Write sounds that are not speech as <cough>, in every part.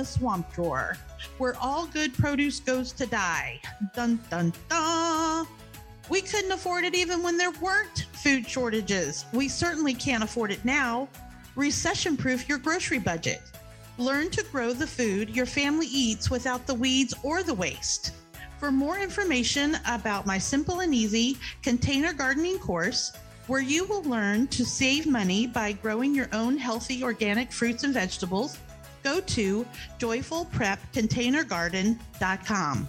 the swamp drawer, where all good produce goes to die. Dun dun dun. We couldn't afford it even when there weren't food shortages. We certainly can't afford it now. Recession proof your grocery budget. Learn to grow the food your family eats without the weeds or the waste. For more information about my simple and easy container gardening course, where you will learn to save money by growing your own healthy organic fruits and vegetables, go to joyfulprepcontainergarden.com.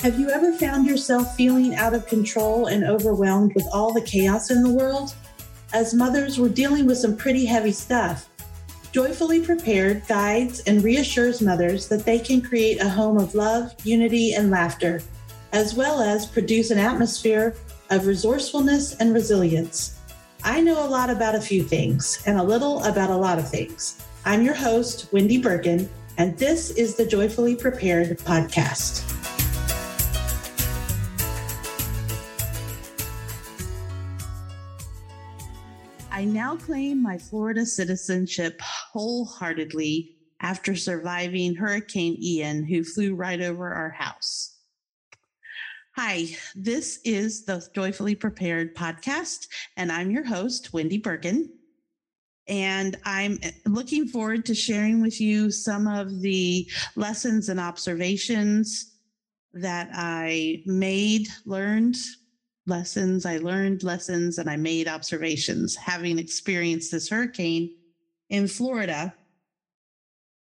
Have you ever found yourself feeling out of control and overwhelmed with all the chaos in the world? As mothers, we're dealing with some pretty heavy stuff. Joyfully Prepared guides and reassures mothers that they can create a home of love, unity, and laughter, as well as produce an atmosphere of resourcefulness and resilience. I know a lot about a few things and a little about a lot of things. I'm your host, Wendy Bergen, and this is the Joyfully Prepared podcast. I now claim my Florida citizenship wholeheartedly after surviving Hurricane Ian, who flew right over our house. Hi, this is the Joyfully Prepared podcast, and I'm your host, Wendy Bergen. And I'm eh, looking forward to sharing with you some of the lessons and observations that I made, learned, lessons. I learned lessons and I made observations having experienced this hurricane in Florida.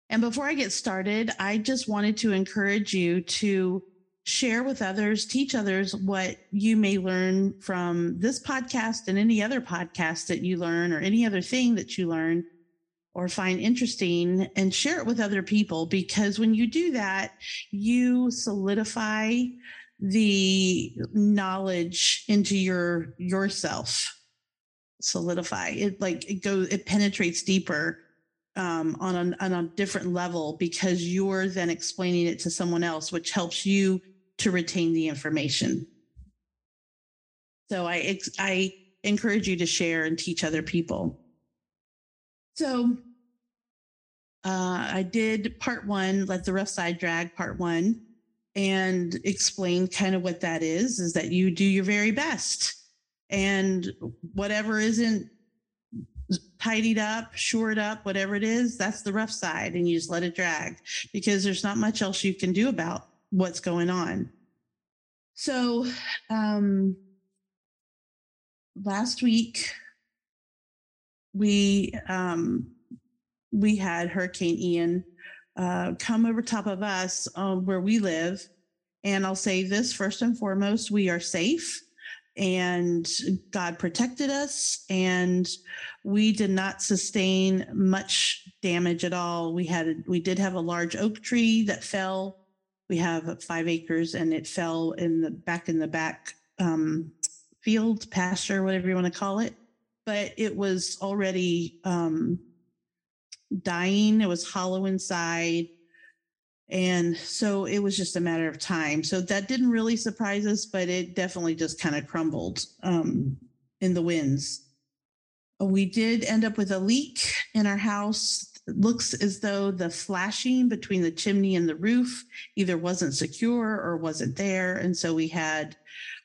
And before I get started, I just wanted to encourage you to share with others, teach others what you may learn from this podcast and any other podcast that you learn or any other thing that you learn or find interesting and share it with other people. Because when you do that, you solidify the knowledge into your yourself. Solidify. It like it goes it penetrates deeper um, on, a, on a different level because you're then explaining it to someone else which helps you to retain the information. So i i encourage you to share and teach other people. So uh, i did part one let the rough side drag part one and explain kind of what that is is that you do your very best. And whatever isn't tidied up shored up whatever it is that's the rough side and you just let it drag because there's not much else you can do about what's going on so um last week we um we had hurricane ian uh, come over top of us um, where we live. And I'll say this first and foremost we are safe and God protected us and we did not sustain much damage at all. We had we did have a large oak tree that fell. We have five acres and it fell in the back in the back um, field, pasture, whatever you want to call it. But it was already um, dying. It was hollow inside. And so it was just a matter of time. So that didn't really surprise us, but it definitely just kind of crumbled um, in the winds. We did end up with a leak in our house. It looks as though the flashing between the chimney and the roof either wasn't secure or wasn't there. And so we had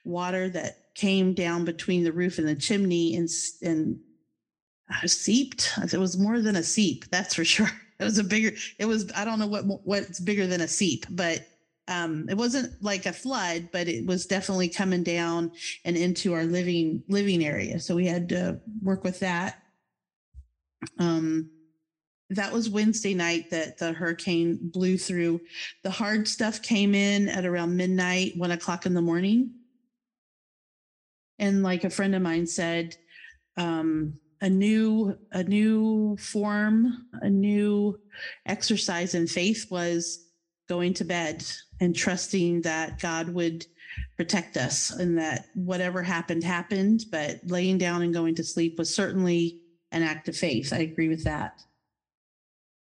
water that came down between the roof and the chimney and, and uh, seeped. It was more than a seep, that's for <laughs> sure. It was a bigger. It was I don't know what what's bigger than a seep, but um, it wasn't like a flood, but it was definitely coming down and into our living living area. So we had to work with that. Um, that was Wednesday night that the hurricane blew through. The hard stuff came in at around midnight, one o'clock in the morning. And like a friend of mine said, um, a new a new form a new exercise in faith was going to bed and trusting that god would protect us and that whatever happened happened but laying down and going to sleep was certainly an act of faith i agree with that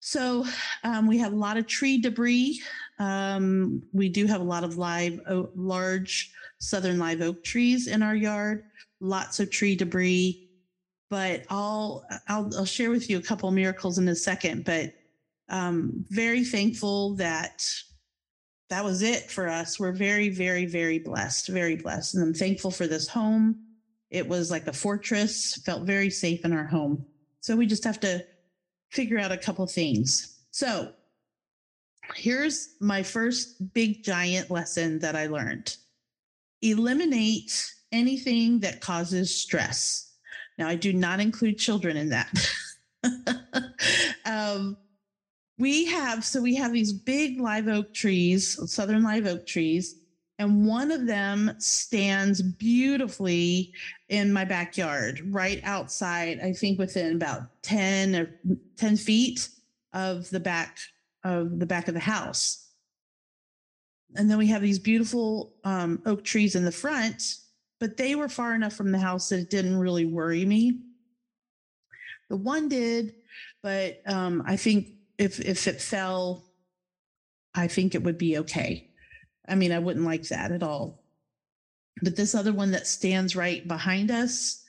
so um, we have a lot of tree debris um, we do have a lot of live large southern live oak trees in our yard lots of tree debris but I'll, I'll, I'll share with you a couple miracles in a second, but um, very thankful that that was it for us. We're very, very, very blessed, very blessed. And I'm thankful for this home. It was like a fortress, felt very safe in our home. So we just have to figure out a couple things. So here's my first big giant lesson that I learned eliminate anything that causes stress. Now, I do not include children in that. <laughs> um, we have so we have these big live oak trees southern live oak trees and one of them stands beautifully in my backyard right outside i think within about 10 or 10 feet of the back of the back of the house and then we have these beautiful um, oak trees in the front but they were far enough from the house that it didn't really worry me the one did but um, i think if if it fell, I think it would be okay. I mean, I wouldn't like that at all. But this other one that stands right behind us,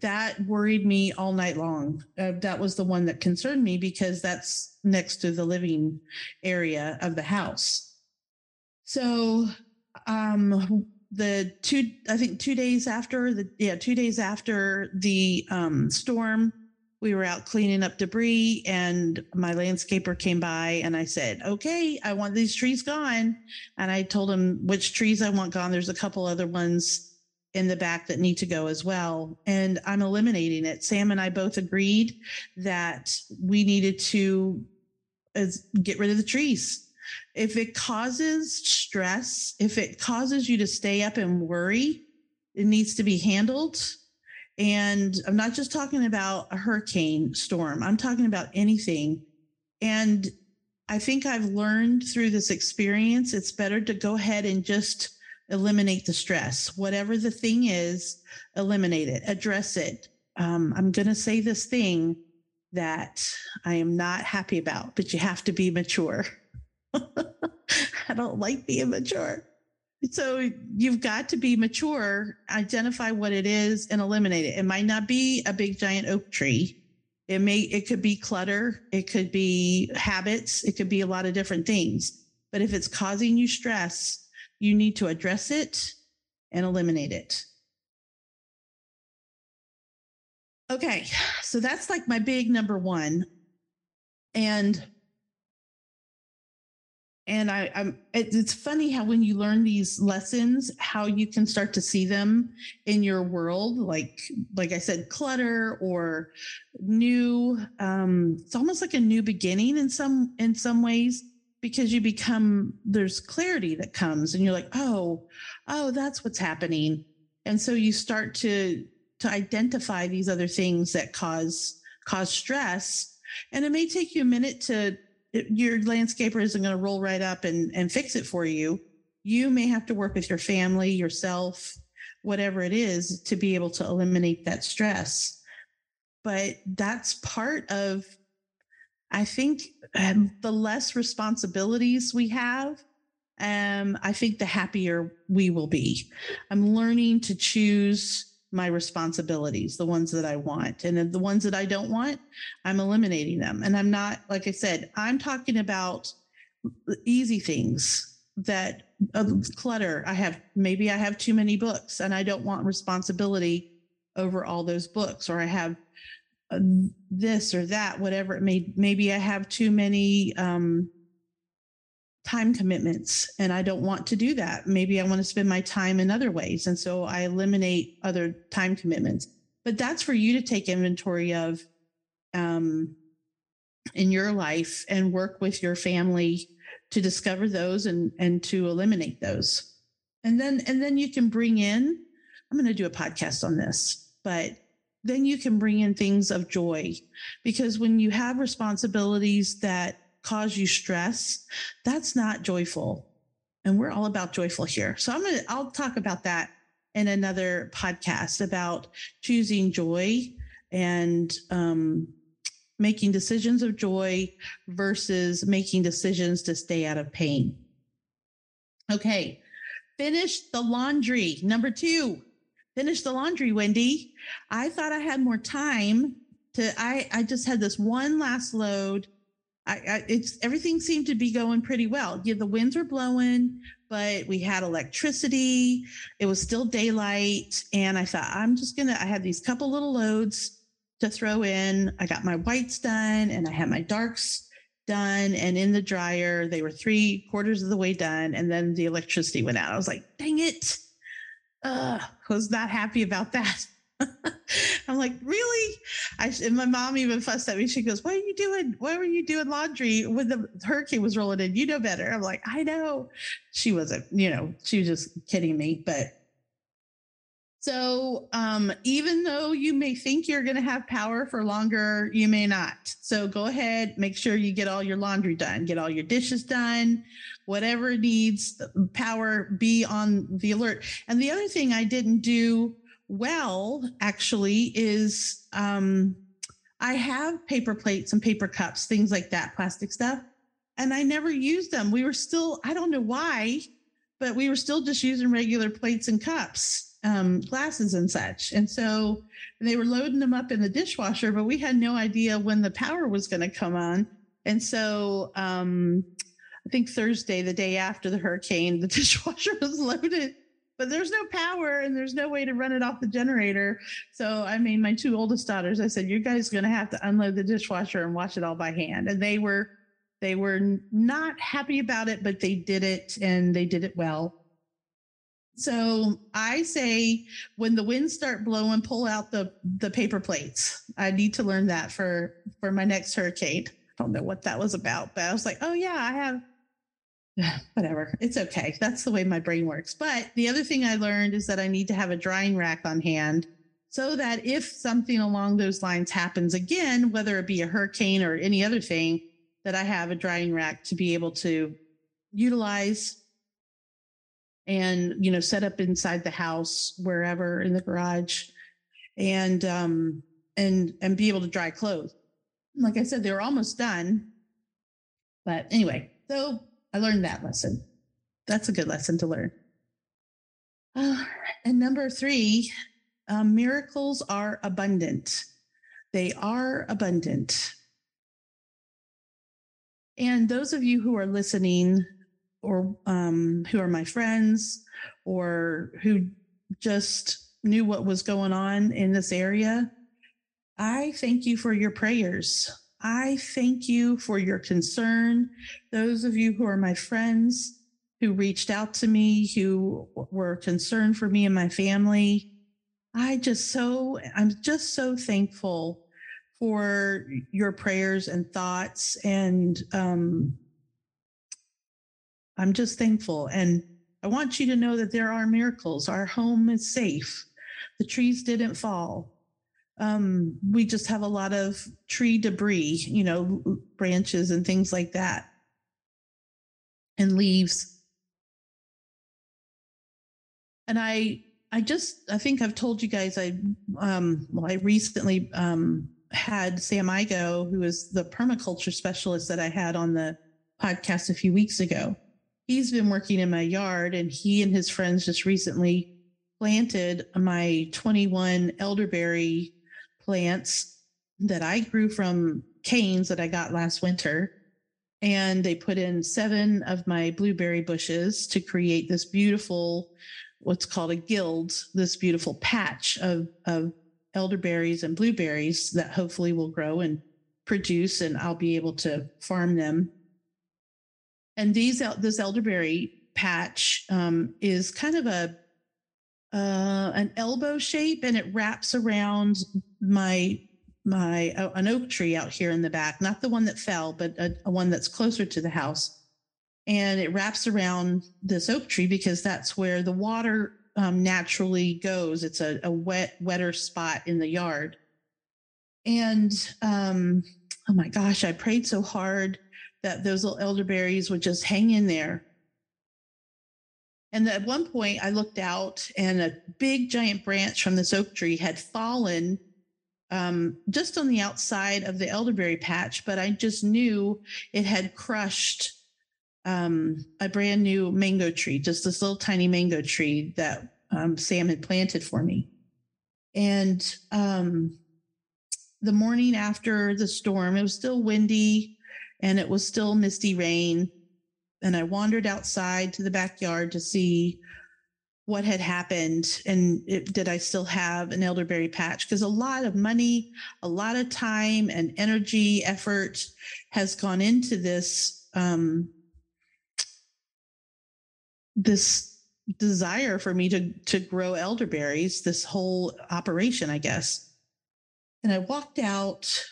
that worried me all night long. Uh, that was the one that concerned me because that's next to the living area of the house. So, um, the two, I think two days after the, yeah, two days after the um, storm, we were out cleaning up debris and my landscaper came by and I said, okay, I want these trees gone. And I told him which trees I want gone. There's a couple other ones in the back that need to go as well. And I'm eliminating it. Sam and I both agreed that we needed to get rid of the trees. If it causes stress, if it causes you to stay up and worry, it needs to be handled and I'm not just talking about a hurricane storm, I'm talking about anything. And I think I've learned through this experience, it's better to go ahead and just eliminate the stress. Whatever the thing is, eliminate it, address it. Um, I'm going to say this thing that I am not happy about, but you have to be mature. <laughs> I don't like being mature. So you've got to be mature, identify what it is and eliminate it. It might not be a big giant oak tree. It may it could be clutter, it could be habits, it could be a lot of different things. But if it's causing you stress, you need to address it and eliminate it. Okay, so that's like my big number 1. And and I, am it's funny how when you learn these lessons, how you can start to see them in your world, like like I said, clutter or new. Um, it's almost like a new beginning in some in some ways because you become there's clarity that comes, and you're like, oh, oh, that's what's happening, and so you start to to identify these other things that cause cause stress, and it may take you a minute to your landscaper isn't going to roll right up and, and fix it for you. You may have to work with your family, yourself, whatever it is to be able to eliminate that stress. But that's part of, I think, um, the less responsibilities we have, um, I think the happier we will be. I'm learning to choose my responsibilities, the ones that I want. And the ones that I don't want, I'm eliminating them. And I'm not, like I said, I'm talking about easy things that uh, clutter. I have, maybe I have too many books and I don't want responsibility over all those books, or I have uh, this or that, whatever it may, maybe I have too many, um, time commitments and I don't want to do that. Maybe I want to spend my time in other ways. And so I eliminate other time commitments. But that's for you to take inventory of um, in your life and work with your family to discover those and, and to eliminate those. And then and then you can bring in, I'm going to do a podcast on this, but then you can bring in things of joy because when you have responsibilities that cause you stress, that's not joyful. And we're all about joyful here. So I'm going to, I'll talk about that in another podcast about choosing joy and um, making decisions of joy versus making decisions to stay out of pain. Okay. Finish the laundry. Number two, finish the laundry, Wendy. I thought I had more time to, I, I just had this one last load. I, I it's everything seemed to be going pretty well. Yeah, the winds were blowing, but we had electricity. It was still daylight. And I thought, I'm just to, I had these couple little loads to throw in. I got my whites done and I had my darks done and in the dryer. They were three quarters of the way done. And then the electricity went out. I was like, dang it. Uh, was not happy about that. <laughs> I'm like, really? I and my mom even fussed at me. She goes, "What are you doing? Why were you doing laundry when the hurricane was rolling in? You know better." I'm like, "I know." She wasn't, you know, she was just kidding me. But so, um, even though you may think you're going to have power for longer, you may not. So, go ahead, make sure you get all your laundry done, get all your dishes done, whatever needs power, be on the alert. And the other thing I didn't do well, actually, is um, I have paper plates and paper cups, things like that, plastic stuff, and I never used them. We were still, I don't know why, but we were still just using regular plates and cups um, glasses and such. And so they were loading them up in the dishwasher, but we had no idea when the power was going to come on. And so um, I think Thursday, the day after the hurricane, the <laughs> dishwasher was loaded, but there's no power and there's no way to run it off the generator. So I mean, my two oldest daughters, I said, "You guys are going to have to unload the dishwasher and wash it all by hand." And they were they were not happy about it, but they did it and they did it well. So I say when the winds start blowing, pull out the the paper plates. I need to learn that for for my next hurricane. I don't know what that was about, but I was like, oh yeah, I have <sighs> whatever. It's okay. That's the way my brain works. But the other thing I learned is that I need to have a drying rack on hand so that if something along those lines happens again, whether it be a hurricane or any other thing, that I have a drying rack to be able to utilize and you know set up inside the house wherever in the garage and um and and be able to dry clothes like i said they were almost done but anyway so i learned that lesson that's a good lesson to learn uh, and number three um, miracles are abundant they are abundant and those of you who are listening or um, who are my friends or who just knew what was going on in this area. I thank you for your prayers. I thank you for your concern. Those of you who are my friends who reached out to me, who were concerned for me and my family. I just so, I'm just so thankful for your prayers and thoughts and um, I'm just thankful. And I want you to know that there are miracles. Our home is safe. The trees didn't fall. Um, we just have a lot of tree debris, you know, branches and things like that, and leaves. And I, I just, I think I've told you guys, I, um, well, I recently um, had Sam Igo, who is the permaculture specialist that I had on the podcast a few weeks ago he's been working in my yard and he and his friends just recently planted my 21 elderberry plants that I grew from canes that I got last winter. And they put in seven of my blueberry bushes to create this beautiful, what's called a guild, this beautiful patch of, of elderberries and blueberries that hopefully will grow and produce, and I'll be able to farm them and these this elderberry patch um, is kind of a uh, an elbow shape, and it wraps around my my uh, an oak tree out here in the back, not the one that fell, but a, a one that's closer to the house. And it wraps around this oak tree because that's where the water um, naturally goes. It's a, a wet, wetter spot in the yard. And um, oh my gosh, I prayed so hard that those little elderberries would just hang in there. And at one point, I looked out, and a big giant branch from this oak tree had fallen um, just on the outside of the elderberry patch, but I just knew it had crushed um, a brand new mango tree, just this little tiny mango tree that um, Sam had planted for me. And um, the morning after the storm, it was still windy and it was still misty rain. And I wandered outside to the backyard to see what had happened and it, did I still have an elderberry patch? Because a lot of money, a lot of time and energy, effort has gone into this um, this desire for me to to grow elderberries. This whole operation, I guess. And I walked out,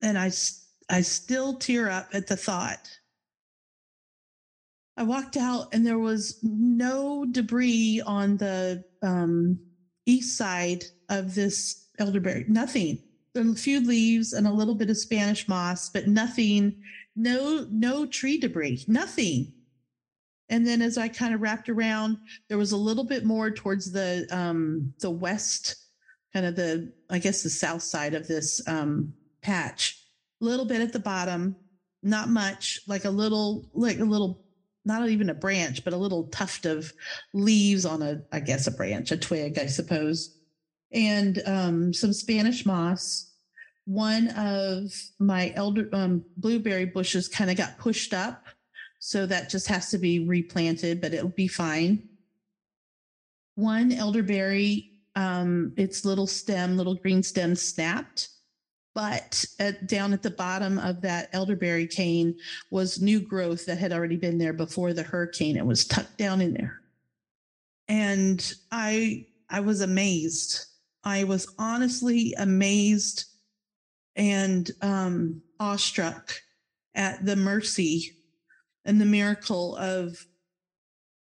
and I I still tear up at the thought I walked out and there was no debris on the um, east side of this elderberry. Nothing. A few leaves and a little bit of Spanish moss, but nothing. No, no tree debris. Nothing. And then as I kind of wrapped around, there was a little bit more towards the um, the west, kind of the I guess the south side of this um, patch. A little bit at the bottom, not much, like a little like a little not even a branch, but a little tuft of leaves on a, I guess, a branch, a twig, I suppose, and um, some Spanish moss. One of my elder um, blueberry bushes kind of got pushed up, so that just has to be replanted, but it'll be fine. One elderberry, um, its little stem, little green stem snapped but at, down at the bottom of that elderberry cane was new growth that had already been there before the hurricane. It was tucked down in there. And I I was amazed. I was honestly amazed and um, awestruck at the mercy and the miracle of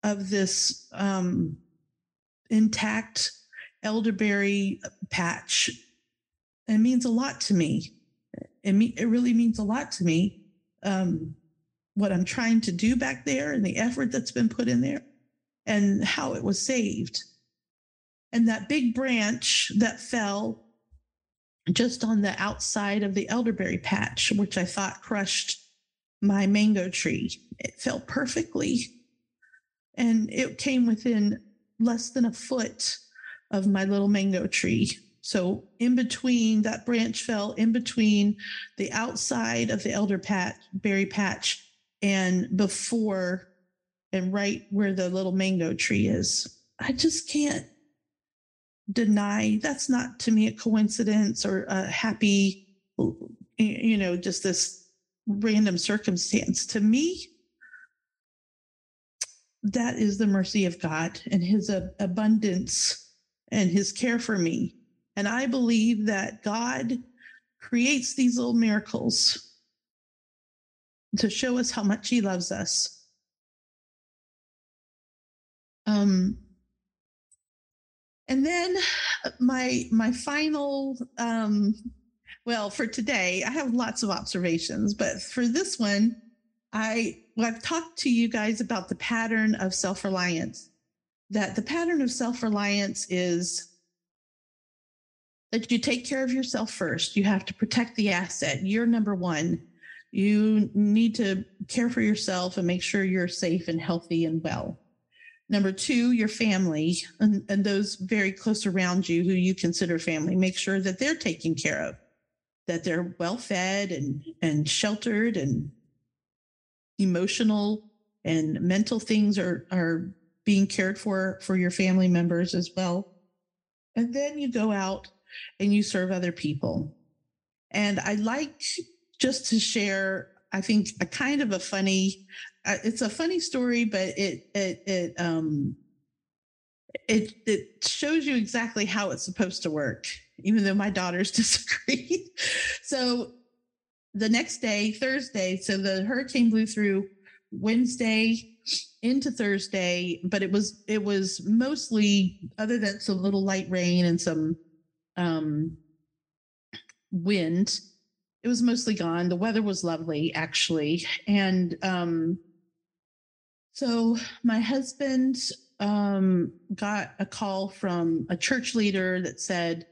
of this um, intact elderberry patch it means a lot to me. It, me, it really means a lot to me. Um, what I'm trying to do back there and the effort that's been put in there and how it was saved. And that big branch that fell just on the outside of the elderberry patch, which I thought crushed my mango tree, it fell perfectly. And it came within less than a foot of my little mango tree. So in between that branch fell in between the outside of the elder patch, berry patch and before and right where the little mango tree is. I just can't deny that's not to me a coincidence or a happy, you know, just this random circumstance. To me, that is the mercy of God and his abundance and his care for me and I believe that God creates these little miracles to show us how much He loves us. Um, and then my my final um, well for today i have lots of observations but for this one i well, i've talked to you guys about the pattern of self-reliance that the pattern of self-reliance is that you take care of yourself first. You have to protect the asset. You're number one. You need to care for yourself and make sure you're safe and healthy and well. Number two, your family and, and those very close around you who you consider family. Make sure that they're taken care of, that they're well fed and, and sheltered and emotional and mental things are, are being cared for for your family members as well. And then you go out and you serve other people. And I like just to share, I think a kind of a funny, uh, it's a funny story, but it, it, it, um, it, it shows you exactly how it's supposed to work, even though my daughters <laughs> disagree. so the next day, Thursday, so the hurricane blew through Wednesday into Thursday, but it was it was mostly other than some little light rain and some um, wind. It was mostly gone. The weather was lovely, actually. And um, so my husband um, got a call from a church leader that said,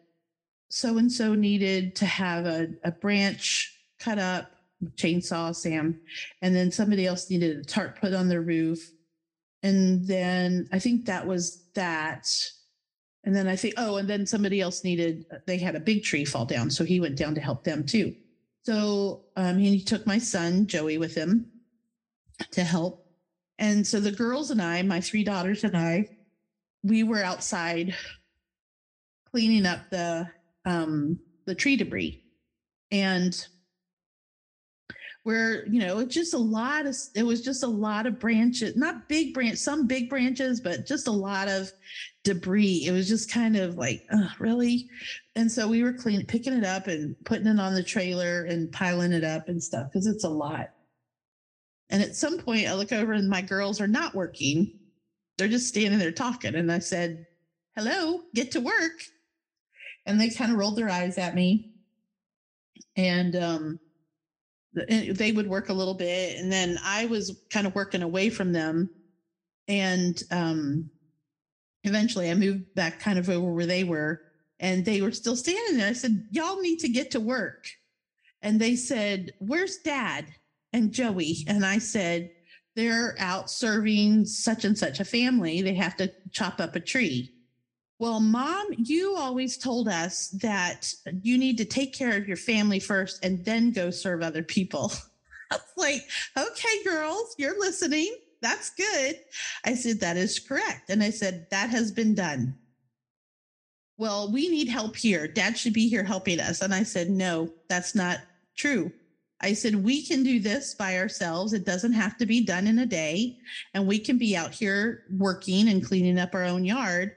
so and so needed to have a, a branch cut up, chainsaw, Sam, and then somebody else needed a tarp put on their roof. And then I think that was that and then I think, oh, and then somebody else needed, they had a big tree fall down. So he went down to help them too. So um, he took my son, Joey, with him to help. And so the girls and I, my three daughters and I, we were outside cleaning up the um, the tree debris. And where you know it's just a lot of it was just a lot of branches not big branch some big branches but just a lot of debris. It was just kind of like really? And so we were cleaning picking it up and putting it on the trailer and piling it up and stuff because it's a lot. And at some point i look over and my girls are not working. They're just standing there talking and i said hello get to work. And they kind of rolled their eyes at me. And um they would work a little bit and then i was kind of working away from them. And um eventually i moved back kind of over where they were and they were still standing there. I said y'all need to get to work. And they said where's dad and joey? And i said they're out serving such and such a family. They have to chop up a tree. Well, mom, you always told us that you need to take care of your family first and then go serve other people. <laughs> I was like, okay, girls, you're listening. That's good. I said, that is correct. And I said, that has been done. Well, we need help here. Dad should be here helping us. And I said, no, that's not true. I said, we can do this by ourselves. It doesn't have to be done in a day. And we can be out here working and cleaning up our own yard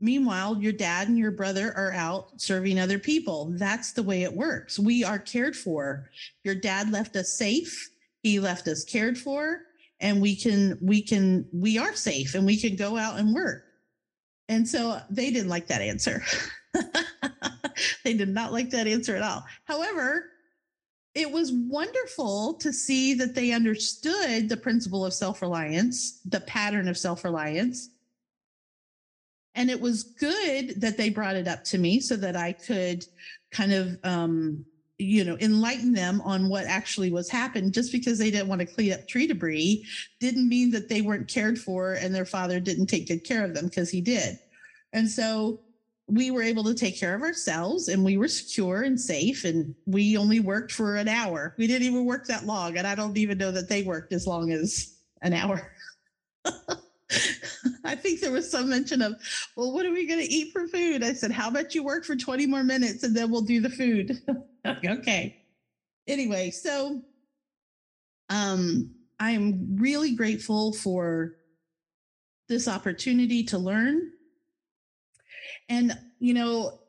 Meanwhile, your dad and your brother are out serving other people. That's the way it works. We are cared for. Your dad left us safe. He left us cared for and we can we can we are safe and we can go out and work. And so they didn't like that answer. <laughs> they did not like that answer at all. However, it was wonderful to see that they understood the principle of self-reliance, the pattern of self-reliance and it was good that they brought it up to me so that I could kind of um, you know enlighten them on what actually was happening just because they didn't want to clean up tree debris didn't mean that they weren't cared for and their father didn't take good care of them because he did. And so we were able to take care of ourselves and we were secure and safe and we only worked for an hour. We didn't even work that long and i don't even know that they worked as long as an hour <laughs> <laughs> I think there was some mention of, well, what are we going to eat for food? I said, how about you work for 20 more minutes and then we'll do the food? <laughs> okay. Anyway, so um, I am really grateful for this opportunity to learn. And, you know,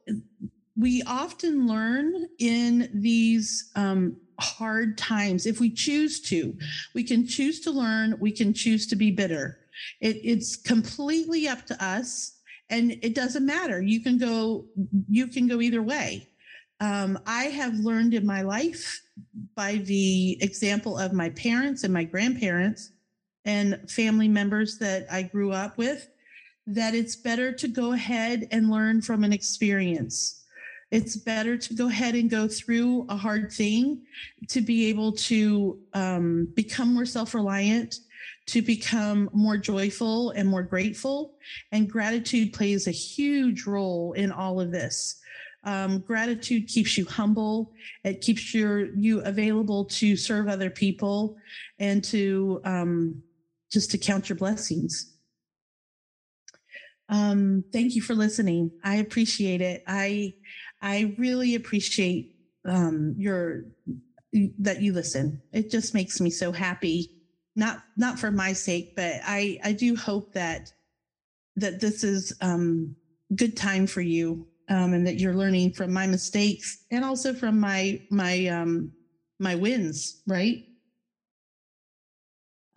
we often learn in these um, hard times if we choose to. We can choose to learn, we can choose to be bitter it, it's completely up to us and it doesn't matter. You can go, you can go either way. Um, I have learned in my life by the example of my parents and my grandparents and family members that I grew up with that it's better to go ahead and learn from an experience. It's better to go ahead and go through a hard thing to be able to um, become more self reliant to become more joyful and more grateful. And gratitude plays a huge role in all of this. Um, gratitude keeps you humble. It keeps your you available to serve other people and to um, just to count your blessings. Um, thank you for listening. I appreciate it. I I really appreciate um, your that you listen. It just makes me so happy not not for my sake, but I I do hope that that this is um good time for you um and that you're learning from my mistakes and also from my my um my wins, right?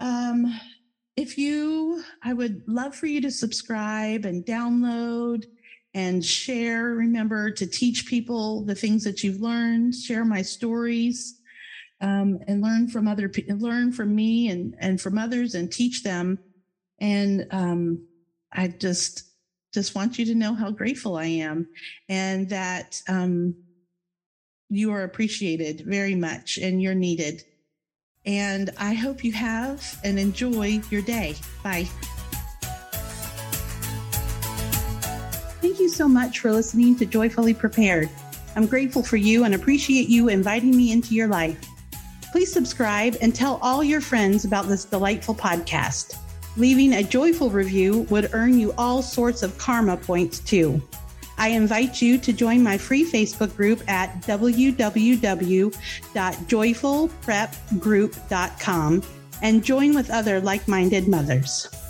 Um if you I would love for you to subscribe and download and share. Remember to teach people the things that you've learned, share my stories um, and learn from other people, learn from me and and from others and teach them and um, i just just want you to know how grateful i am and that um, you are appreciated very much and you're needed and i hope you have and enjoy your day bye Thank you so much for listening to Joyfully Prepared. I'm grateful for you and appreciate you inviting me into your life. Please subscribe and tell all your friends about this delightful podcast. Leaving a joyful review would earn you all sorts of karma points too. I invite you to join my free Facebook group at www.joyfulprepgroup.com and join with other like minded mothers.